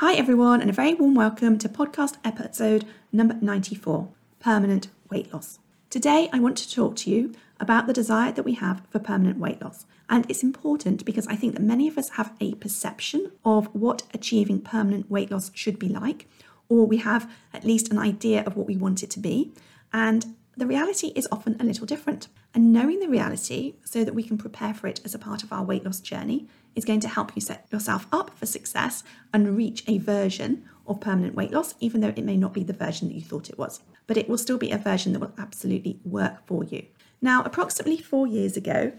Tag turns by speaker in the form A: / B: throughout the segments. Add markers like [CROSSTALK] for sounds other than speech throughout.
A: Hi, everyone, and a very warm welcome to podcast episode number 94 Permanent Weight Loss. Today, I want to talk to you about the desire that we have for permanent weight loss. And it's important because I think that many of us have a perception of what achieving permanent weight loss should be like, or we have at least an idea of what we want it to be. And the reality is often a little different. And knowing the reality so that we can prepare for it as a part of our weight loss journey is going to help you set yourself up for success and reach a version of permanent weight loss, even though it may not be the version that you thought it was. But it will still be a version that will absolutely work for you. Now, approximately four years ago,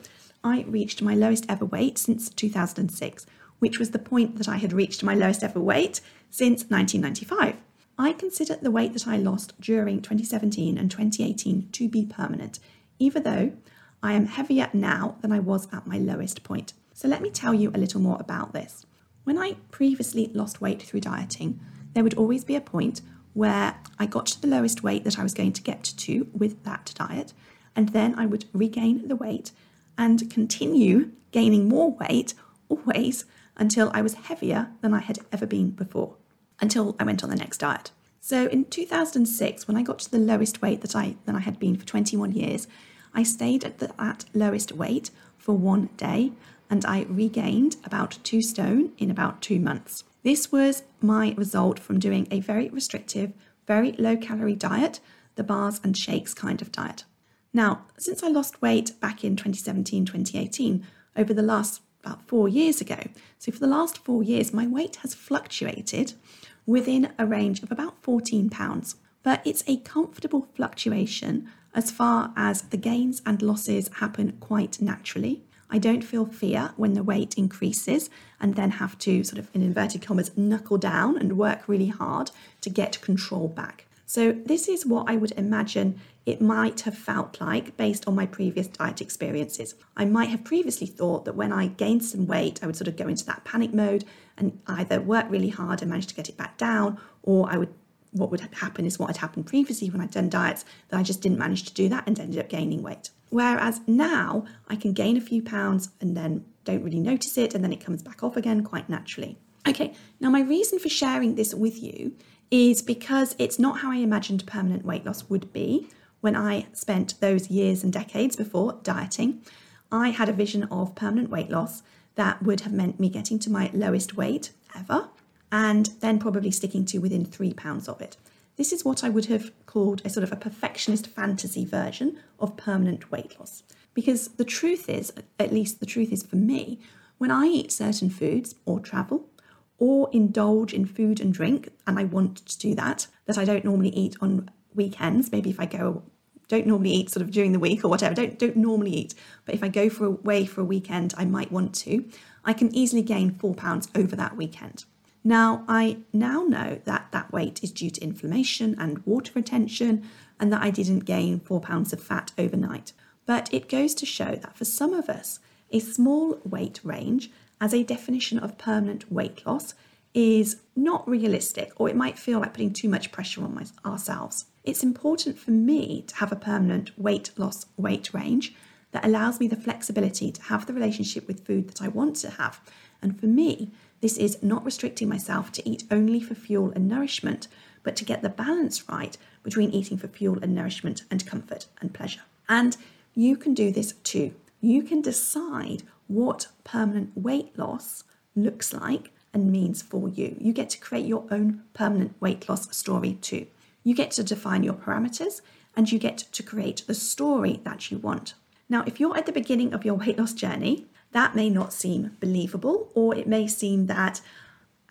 A: I reached my lowest ever weight since 2006, which was the point that I had reached my lowest ever weight since 1995. I consider the weight that I lost during 2017 and 2018 to be permanent, even though I am heavier now than I was at my lowest point. So, let me tell you a little more about this. When I previously lost weight through dieting, there would always be a point where I got to the lowest weight that I was going to get to with that diet, and then I would regain the weight and continue gaining more weight always until I was heavier than I had ever been before, until I went on the next diet. So in 2006, when I got to the lowest weight that I than I had been for 21 years, I stayed at the, that lowest weight for one day and I regained about two stone in about two months. This was my result from doing a very restrictive, very low calorie diet, the bars and shakes kind of diet. Now, since I lost weight back in 2017, 2018, over the last about four years ago, so for the last four years, my weight has fluctuated within a range of about 14 pounds. But it's a comfortable fluctuation as far as the gains and losses happen quite naturally. I don't feel fear when the weight increases and then have to sort of, in inverted commas, knuckle down and work really hard to get control back. So, this is what I would imagine it might have felt like based on my previous diet experiences. I might have previously thought that when I gained some weight, I would sort of go into that panic mode and either work really hard and manage to get it back down, or I would what would happen is what had happened previously when I'd done diets that I just didn't manage to do that and ended up gaining weight. Whereas now I can gain a few pounds and then don't really notice it and then it comes back off again quite naturally. Okay, now my reason for sharing this with you is because it's not how I imagined permanent weight loss would be when I spent those years and decades before dieting. I had a vision of permanent weight loss that would have meant me getting to my lowest weight ever and then probably sticking to within three pounds of it. This is what I would have called a sort of a perfectionist fantasy version of permanent weight loss. Because the truth is, at least the truth is for me, when I eat certain foods or travel or indulge in food and drink, and I want to do that, that I don't normally eat on weekends. Maybe if I go, don't normally eat sort of during the week or whatever, don't, don't normally eat. But if I go for away for a weekend, I might want to. I can easily gain four pounds over that weekend. Now, I now know that that weight is due to inflammation and water retention, and that I didn't gain four pounds of fat overnight. But it goes to show that for some of us, a small weight range as a definition of permanent weight loss is not realistic, or it might feel like putting too much pressure on my, ourselves. It's important for me to have a permanent weight loss weight range that allows me the flexibility to have the relationship with food that I want to have. And for me, this is not restricting myself to eat only for fuel and nourishment, but to get the balance right between eating for fuel and nourishment and comfort and pleasure. And you can do this too. You can decide what permanent weight loss looks like and means for you. You get to create your own permanent weight loss story too. You get to define your parameters and you get to create the story that you want. Now, if you're at the beginning of your weight loss journey, that may not seem believable, or it may seem that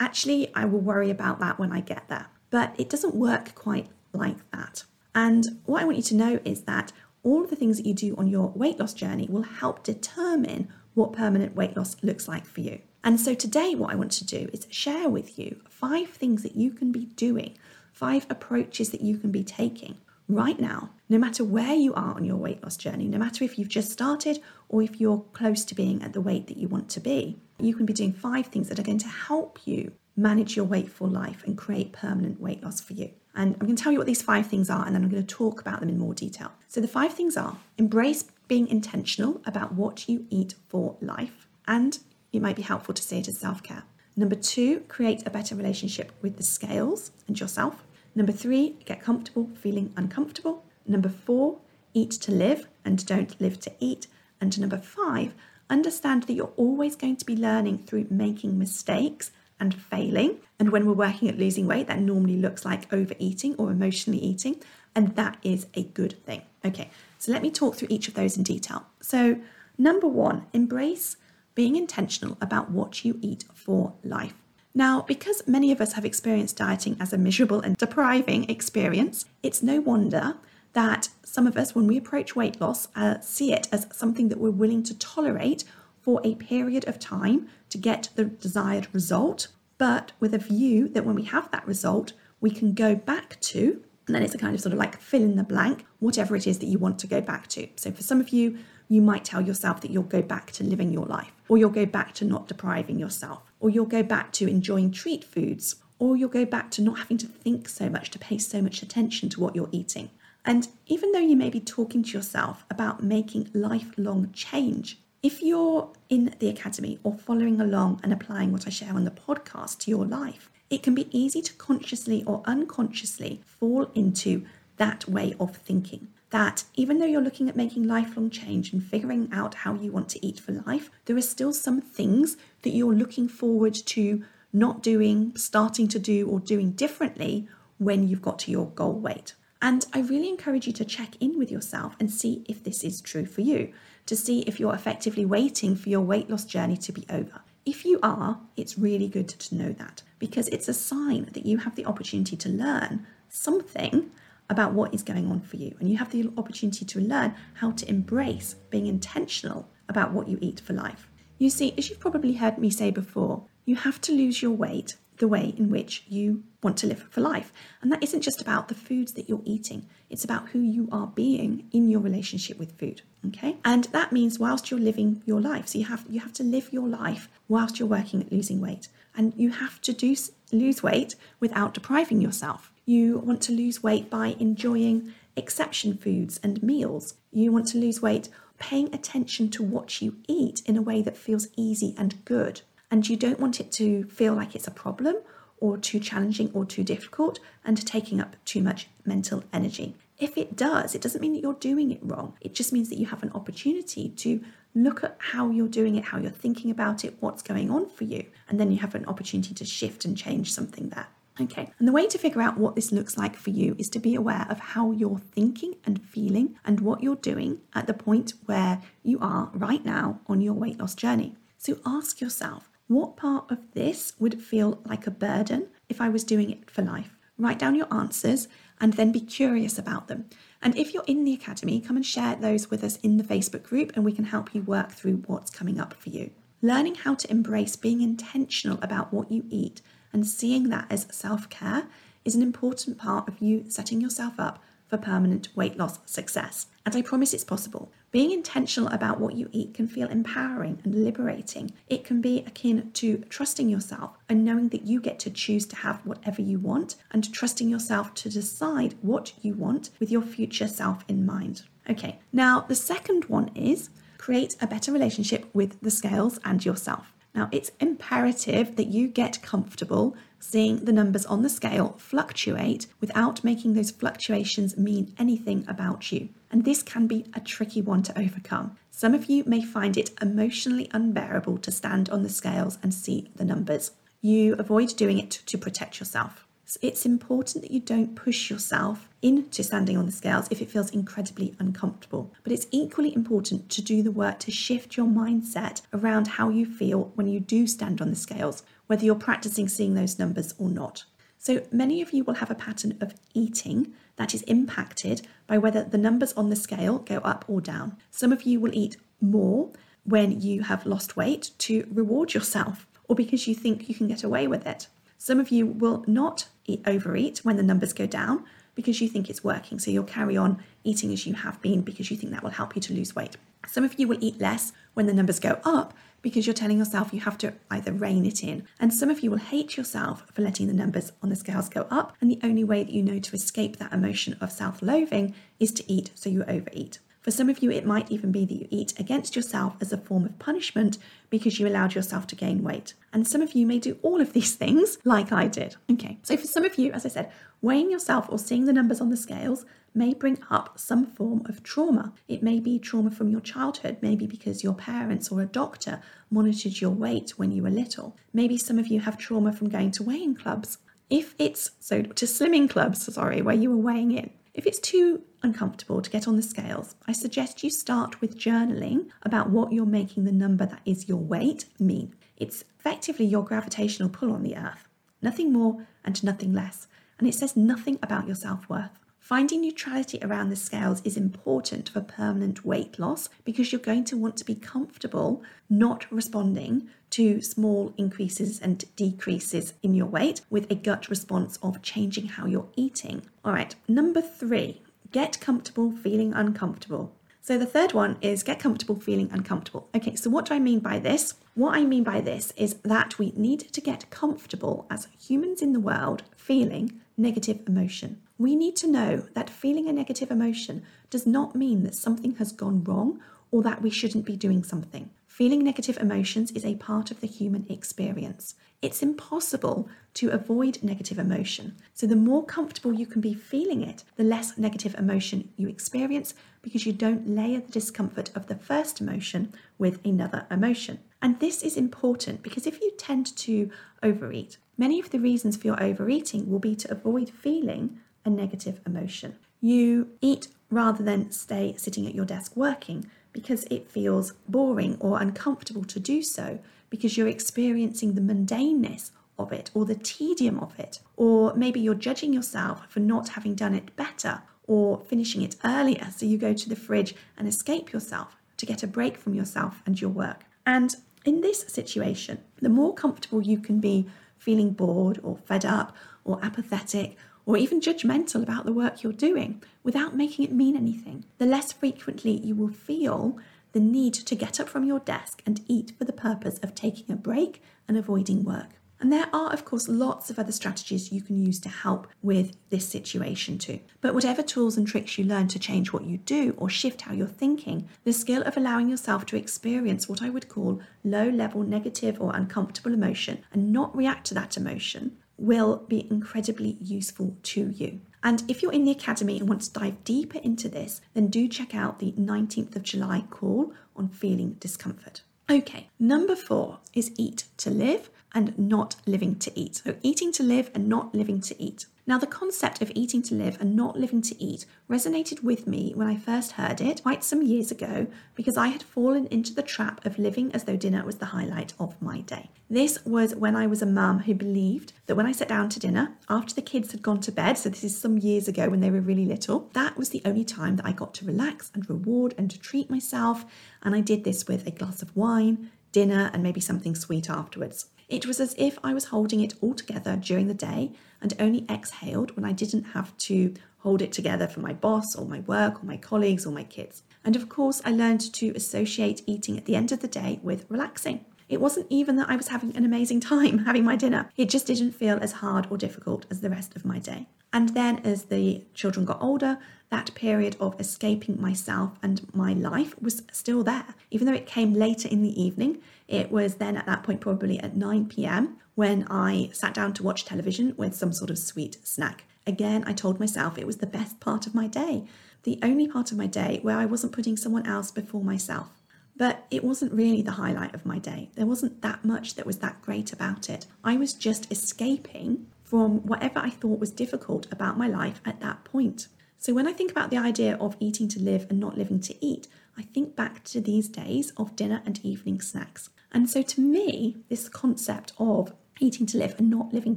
A: actually I will worry about that when I get there. But it doesn't work quite like that. And what I want you to know is that all of the things that you do on your weight loss journey will help determine what permanent weight loss looks like for you. And so today, what I want to do is share with you five things that you can be doing, five approaches that you can be taking right now, no matter where you are on your weight loss journey, no matter if you've just started or if you're close to being at the weight that you want to be, you can be doing five things that are going to help you manage your weight for life and create permanent weight loss for you. And I'm going to tell you what these five things are, and then I'm going to talk about them in more detail. So, the five things are embrace being intentional about what you eat for life, and it might be helpful to see it as self care. Number two, create a better relationship with the scales and yourself. Number three, get comfortable feeling uncomfortable. Number four, eat to live and don't live to eat. And number five, understand that you're always going to be learning through making mistakes and failing. And when we're working at losing weight, that normally looks like overeating or emotionally eating. And that is a good thing. Okay, so let me talk through each of those in detail. So, number one, embrace being intentional about what you eat for life. Now, because many of us have experienced dieting as a miserable and depriving experience, it's no wonder that some of us, when we approach weight loss, uh, see it as something that we're willing to tolerate for a period of time to get the desired result, but with a view that when we have that result, we can go back to, and then it's a kind of sort of like fill in the blank, whatever it is that you want to go back to. So for some of you, you might tell yourself that you'll go back to living your life, or you'll go back to not depriving yourself, or you'll go back to enjoying treat foods, or you'll go back to not having to think so much, to pay so much attention to what you're eating. And even though you may be talking to yourself about making lifelong change, if you're in the academy or following along and applying what I share on the podcast to your life, it can be easy to consciously or unconsciously fall into that way of thinking that even though you're looking at making lifelong change and figuring out how you want to eat for life, there are still some things that you're looking forward to not doing, starting to do, or doing differently when you've got to your goal weight. And I really encourage you to check in with yourself and see if this is true for you, to see if you're effectively waiting for your weight loss journey to be over. If you are, it's really good to know that because it's a sign that you have the opportunity to learn something about what is going on for you. And you have the opportunity to learn how to embrace being intentional about what you eat for life. You see, as you've probably heard me say before, you have to lose your weight the way in which you want to live for life. And that isn't just about the foods that you're eating, it's about who you are being in your relationship with food. Okay? And that means whilst you're living your life. So you have you have to live your life whilst you're working at losing weight. And you have to do lose weight without depriving yourself. You want to lose weight by enjoying exception foods and meals. You want to lose weight paying attention to what you eat in a way that feels easy and good. And you don't want it to feel like it's a problem or too challenging or too difficult and taking up too much mental energy. If it does, it doesn't mean that you're doing it wrong. It just means that you have an opportunity to look at how you're doing it, how you're thinking about it, what's going on for you. And then you have an opportunity to shift and change something there. Okay, and the way to figure out what this looks like for you is to be aware of how you're thinking and feeling and what you're doing at the point where you are right now on your weight loss journey. So ask yourself, what part of this would feel like a burden if I was doing it for life? Write down your answers and then be curious about them. And if you're in the academy, come and share those with us in the Facebook group and we can help you work through what's coming up for you. Learning how to embrace being intentional about what you eat and seeing that as self care is an important part of you setting yourself up for permanent weight loss success. And I promise it's possible. Being intentional about what you eat can feel empowering and liberating. It can be akin to trusting yourself and knowing that you get to choose to have whatever you want and trusting yourself to decide what you want with your future self in mind. Okay, now the second one is create a better relationship with the scales and yourself. Now, it's imperative that you get comfortable seeing the numbers on the scale fluctuate without making those fluctuations mean anything about you. And this can be a tricky one to overcome. Some of you may find it emotionally unbearable to stand on the scales and see the numbers. You avoid doing it to protect yourself. So it's important that you don't push yourself into standing on the scales if it feels incredibly uncomfortable. But it's equally important to do the work to shift your mindset around how you feel when you do stand on the scales, whether you're practicing seeing those numbers or not. So many of you will have a pattern of eating that is impacted by whether the numbers on the scale go up or down. Some of you will eat more when you have lost weight to reward yourself or because you think you can get away with it. Some of you will not overeat when the numbers go down because you think it's working. So you'll carry on eating as you have been because you think that will help you to lose weight. Some of you will eat less when the numbers go up because you're telling yourself you have to either rein it in. And some of you will hate yourself for letting the numbers on the scales go up. And the only way that you know to escape that emotion of self loathing is to eat so you overeat. For some of you, it might even be that you eat against yourself as a form of punishment because you allowed yourself to gain weight. And some of you may do all of these [LAUGHS] things like I did. Okay, so for some of you, as I said, weighing yourself or seeing the numbers on the scales may bring up some form of trauma. It may be trauma from your childhood, maybe because your parents or a doctor monitored your weight when you were little. Maybe some of you have trauma from going to weighing clubs. If it's so to slimming clubs, sorry, where you were weighing in, if it's too uncomfortable to get on the scales, I suggest you start with journaling about what you're making the number that is your weight mean. It's effectively your gravitational pull on the earth, nothing more and nothing less, and it says nothing about your self worth. Finding neutrality around the scales is important for permanent weight loss because you're going to want to be comfortable not responding to small increases and decreases in your weight with a gut response of changing how you're eating. All right, number three, get comfortable feeling uncomfortable. So the third one is get comfortable feeling uncomfortable. Okay, so what do I mean by this? What I mean by this is that we need to get comfortable as humans in the world feeling negative emotion. We need to know that feeling a negative emotion does not mean that something has gone wrong or that we shouldn't be doing something. Feeling negative emotions is a part of the human experience. It's impossible to avoid negative emotion. So, the more comfortable you can be feeling it, the less negative emotion you experience because you don't layer the discomfort of the first emotion with another emotion. And this is important because if you tend to overeat, many of the reasons for your overeating will be to avoid feeling a negative emotion. You eat rather than stay sitting at your desk working because it feels boring or uncomfortable to do so because you're experiencing the mundaneness of it or the tedium of it. Or maybe you're judging yourself for not having done it better or finishing it earlier. So you go to the fridge and escape yourself to get a break from yourself and your work. And in this situation, the more comfortable you can be feeling bored or fed up or apathetic or even judgmental about the work you're doing without making it mean anything, the less frequently you will feel the need to get up from your desk and eat for the purpose of taking a break and avoiding work. And there are, of course, lots of other strategies you can use to help with this situation too. But whatever tools and tricks you learn to change what you do or shift how you're thinking, the skill of allowing yourself to experience what I would call low level negative or uncomfortable emotion and not react to that emotion will be incredibly useful to you. And if you're in the academy and want to dive deeper into this, then do check out the 19th of July call on feeling discomfort. Okay, number four is eat to live and not living to eat. So, eating to live and not living to eat. Now, the concept of eating to live and not living to eat resonated with me when I first heard it quite some years ago because I had fallen into the trap of living as though dinner was the highlight of my day. This was when I was a mum who believed that when I sat down to dinner after the kids had gone to bed, so this is some years ago when they were really little, that was the only time that I got to relax and reward and to treat myself. And I did this with a glass of wine, dinner, and maybe something sweet afterwards. It was as if I was holding it all together during the day and only exhaled when I didn't have to hold it together for my boss or my work or my colleagues or my kids. And of course, I learned to associate eating at the end of the day with relaxing. It wasn't even that I was having an amazing [LAUGHS] time having my dinner, it just didn't feel as hard or difficult as the rest of my day. And then, as the children got older, that period of escaping myself and my life was still there. Even though it came later in the evening, it was then at that point probably at 9 pm when I sat down to watch television with some sort of sweet snack. Again, I told myself it was the best part of my day, the only part of my day where I wasn't putting someone else before myself. But it wasn't really the highlight of my day. There wasn't that much that was that great about it. I was just escaping from whatever I thought was difficult about my life at that point. So when I think about the idea of eating to live and not living to eat, I think back to these days of dinner and evening snacks. And so to me, this concept of eating to live and not living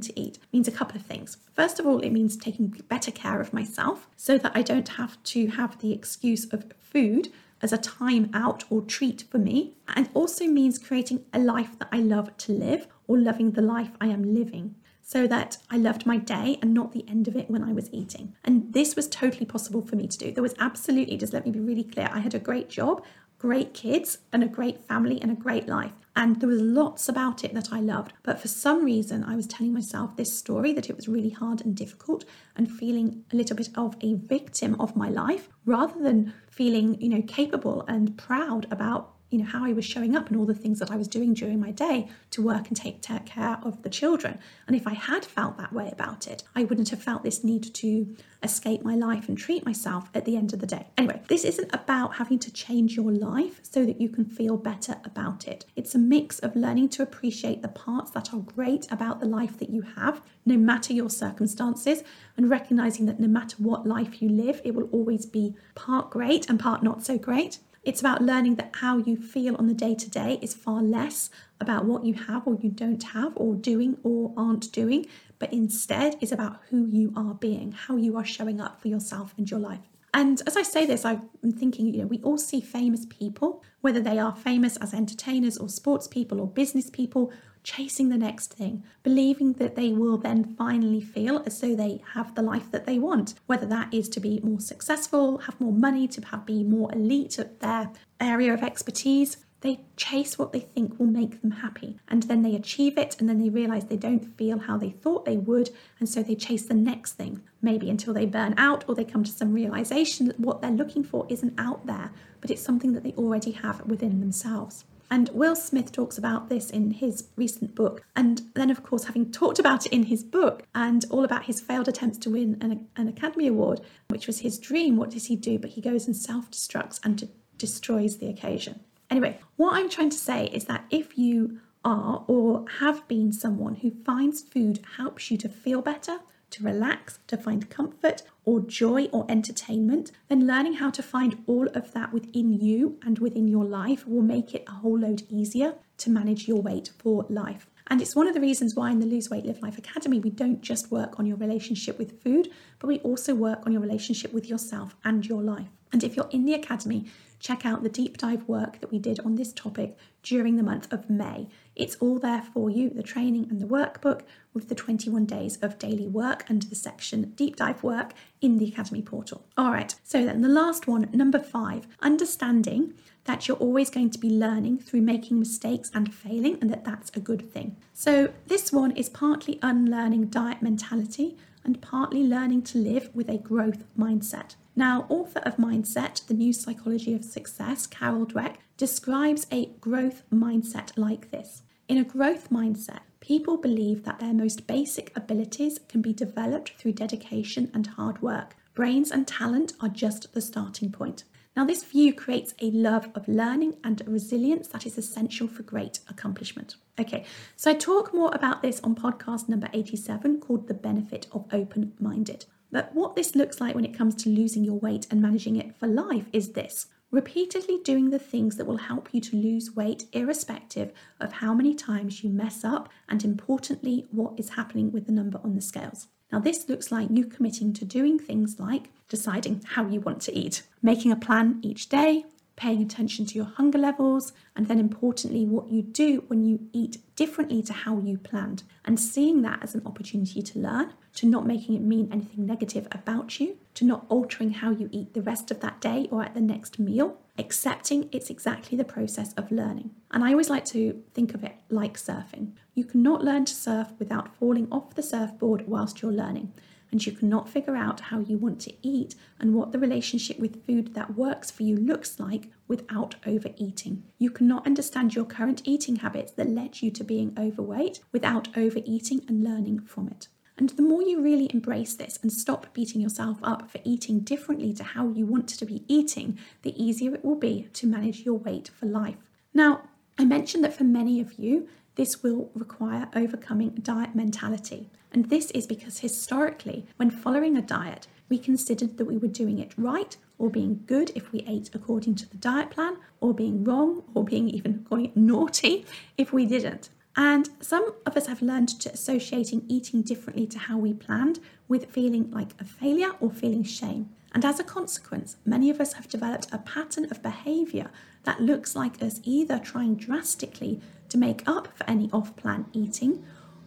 A: to eat means a couple of things. First of all, it means taking better care of myself so that I don't have to have the excuse of food as a time out or treat for me. And also means creating a life that I love to live or loving the life I am living so that I loved my day and not the end of it when I was eating. And this was totally possible for me to do. There was absolutely, just let me be really clear, I had a great job, great kids, and a great family and a great life. And there was lots about it that I loved. But for some reason, I was telling myself this story that it was really hard and difficult and feeling a little bit of a victim of my life rather than feeling, you know, capable and proud about you know how I was showing up and all the things that I was doing during my day to work and take care of the children. And if I had felt that way about it, I wouldn't have felt this need to escape my life and treat myself at the end of the day. Anyway, this isn't about having to change your life so that you can feel better about it. It's a mix of learning to appreciate the parts that are great about the life that you have, no matter your circumstances, and recognizing that no matter what life you live, it will always be part great and part not so great. It's about learning that how you feel on the day to day is far less about what you have or you don't have, or doing or aren't doing, but instead is about who you are being, how you are showing up for yourself and your life. And as I say this, I'm thinking, you know, we all see famous people, whether they are famous as entertainers or sports people or business people chasing the next thing, believing that they will then finally feel as though they have the life that they want, whether that is to be more successful, have more money, to have, be more elite at their area of expertise. They chase what they think will make them happy, and then they achieve it, and then they realize they don't feel how they thought they would, and so they chase the next thing, maybe until they burn out or they come to some realization that what they're looking for isn't out there, but it's something that they already have within themselves. And Will Smith talks about this in his recent book. And then, of course, having talked about it in his book and all about his failed attempts to win an, an Academy Award, which was his dream, what does he do? But he goes and self destructs and de- destroys the occasion. Anyway, what I'm trying to say is that if you are or have been someone who finds food helps you to feel better, to relax, to find comfort or joy or entertainment, then learning how to find all of that within you and within your life will make it a whole load easier to manage your weight for life. And it's one of the reasons why in the Lose Weight Live Life Academy, we don't just work on your relationship with food, but we also work on your relationship with yourself and your life. And if you're in the Academy, check out the deep dive work that we did on this topic during the month of May. It's all there for you the training and the workbook with the 21 days of daily work under the section deep dive work in the Academy portal. All right, so then the last one, number five, understanding that you're always going to be learning through making mistakes and failing, and that that's a good thing. So, this one is partly unlearning diet mentality and partly learning to live with a growth mindset. Now, author of Mindset, The New Psychology of Success, Carol Dweck, describes a growth mindset like this. In a growth mindset, people believe that their most basic abilities can be developed through dedication and hard work. Brains and talent are just the starting point. Now, this view creates a love of learning and a resilience that is essential for great accomplishment. Okay, so I talk more about this on podcast number 87 called The Benefit of Open Minded. But what this looks like when it comes to losing your weight and managing it for life is this repeatedly doing the things that will help you to lose weight, irrespective of how many times you mess up, and importantly, what is happening with the number on the scales. Now, this looks like you committing to doing things like deciding how you want to eat, making a plan each day, paying attention to your hunger levels, and then importantly, what you do when you eat differently to how you planned, and seeing that as an opportunity to learn, to not making it mean anything negative about you, to not altering how you eat the rest of that day or at the next meal, accepting it's exactly the process of learning. And I always like to think of it like surfing. You cannot learn to surf without falling off the surfboard whilst you're learning and you cannot figure out how you want to eat and what the relationship with food that works for you looks like without overeating. You cannot understand your current eating habits that led you to being overweight without overeating and learning from it. And the more you really embrace this and stop beating yourself up for eating differently to how you want to be eating, the easier it will be to manage your weight for life. Now, I mentioned that for many of you, this will require overcoming diet mentality. And this is because historically, when following a diet, we considered that we were doing it right or being good if we ate according to the diet plan, or being wrong or being even it naughty [LAUGHS] if we didn't. And some of us have learned to associating eating differently to how we planned with feeling like a failure or feeling shame. And as a consequence, many of us have developed a pattern of behavior that looks like us either trying drastically to make up for any off plan eating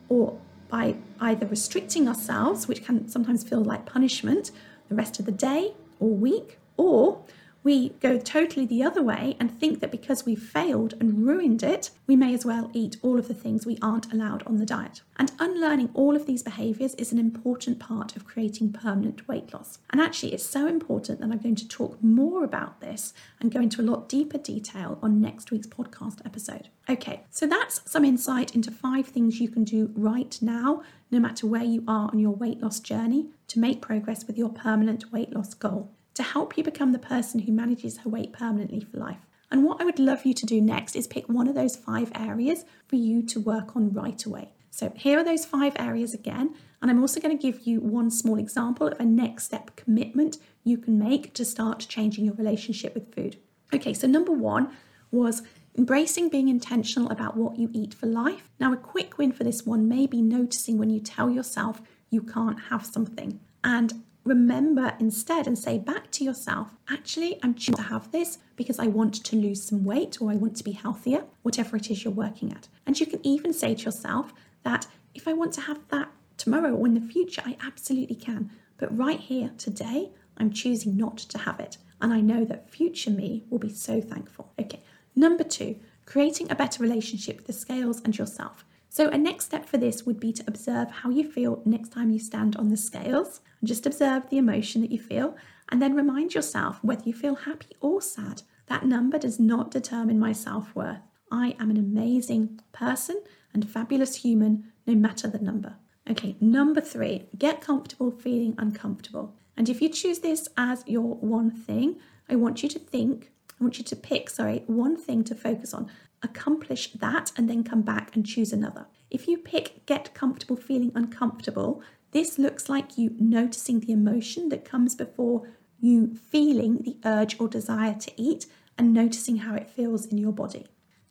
A: or by either restricting ourselves, which can sometimes feel like punishment, the rest of the day or week, or we go totally the other way and think that because we've failed and ruined it, we may as well eat all of the things we aren't allowed on the diet. And unlearning all of these behaviors is an important part of creating permanent weight loss. And actually, it's so important that I'm going to talk more about this and go into a lot deeper detail on next week's podcast episode. Okay, so that's some insight into five things you can do right now, no matter where you are on your weight loss journey, to make progress with your permanent weight loss goal to help you become the person who manages her weight permanently for life. And what I would love you to do next is pick one of those five areas for you to work on right away. So here are those five areas again. And I'm also going to give you one small example of a next step commitment you can make to start changing your relationship with food. Okay, so number one was embracing being intentional about what you eat for life. Now, a quick win for this one may be noticing when you tell yourself you can't have something. And remember instead and say back to yourself, actually, I'm choosing to have this because I want to lose some weight or I want to be healthier, whatever it is you're working at. And you can even say to yourself that if I want to have that tomorrow or in the future, I absolutely can. But right here today, I'm choosing not to have it. And I know that future me will be so thankful. Okay, number two, creating a better relationship with the scales and yourself. So, a next step for this would be to observe how you feel next time you stand on the scales. Just observe the emotion that you feel and then remind yourself whether you feel happy or sad. That number does not determine my self worth. I am an amazing person and fabulous human, no matter the number. Okay, number three, get comfortable feeling uncomfortable. And if you choose this as your one thing, I want you to think, I want you to pick, sorry, one thing to focus on accomplish that and then come back and choose another. If you pick get comfortable feeling uncomfortable, this looks like you noticing the emotion that comes before you feeling the urge or desire to eat and noticing how it feels in your body.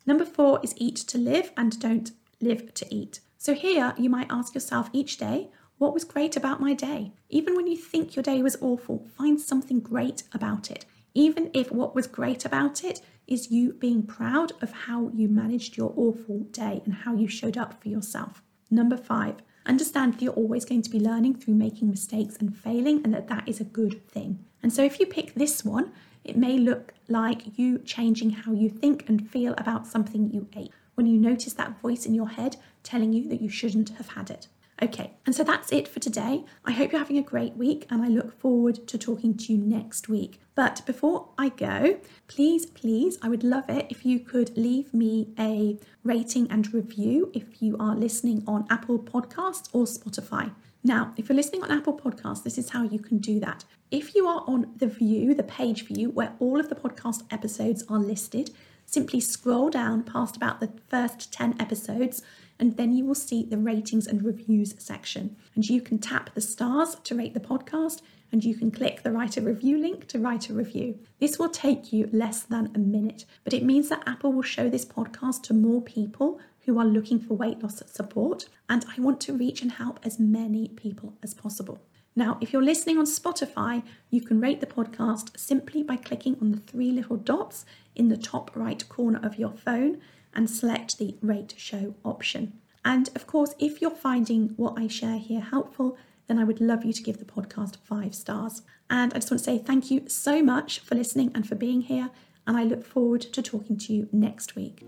A: Number four is eat to live and don't live to eat. So here you might ask yourself each day, what was great about my day? Even when you think your day was awful, find something great about it. Even if what was great about it is you being proud of how you managed your awful day and how you showed up for yourself. Number five, understand that you're always going to be learning through making mistakes and failing, and that that is a good thing. And so, if you pick this one, it may look like you changing how you think and feel about something you ate when you notice that voice in your head telling you that you shouldn't have had it. Okay, and so that's it for today. I hope you're having a great week and I look forward to talking to you next week. But before I go, please, please, I would love it if you could leave me a rating and review if you are listening on Apple Podcasts or Spotify. Now, if you're listening on Apple Podcasts, this is how you can do that. If you are on the view, the page view, where all of the podcast episodes are listed, simply scroll down past about the first 10 episodes and then you will see the ratings and reviews section. And you can tap the stars to rate the podcast, and you can click the write a review link to write a review. This will take you less than a minute, but it means that Apple will show this podcast to more people who are looking for weight loss support, and I want to reach and help as many people as possible. Now, if you're listening on Spotify, you can rate the podcast simply by clicking on the three little dots in the top right corner of your phone and select the rate show option. And of course, if you're finding what I share here helpful, then I would love you to give the podcast five stars. And I just want to say thank you so much for listening and for being here. And I look forward to talking to you next week.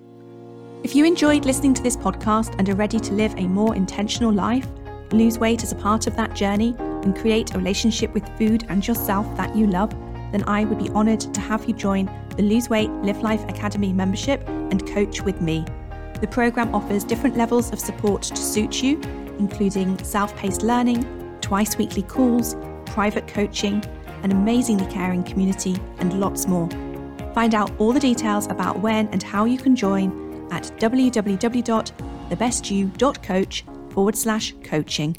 A: If you enjoyed listening to this podcast and are ready to live a more intentional life, lose weight as a part of that journey, and create a relationship with food and yourself that you love, then I would be honoured to have you join the Lose Weight Live Life Academy membership and coach with me. The programme offers different levels of support to suit you, including self paced learning, twice weekly calls, private coaching, an amazingly caring community, and lots more. Find out all the details about when and how you can join at www.thebestyou.coach forward slash coaching.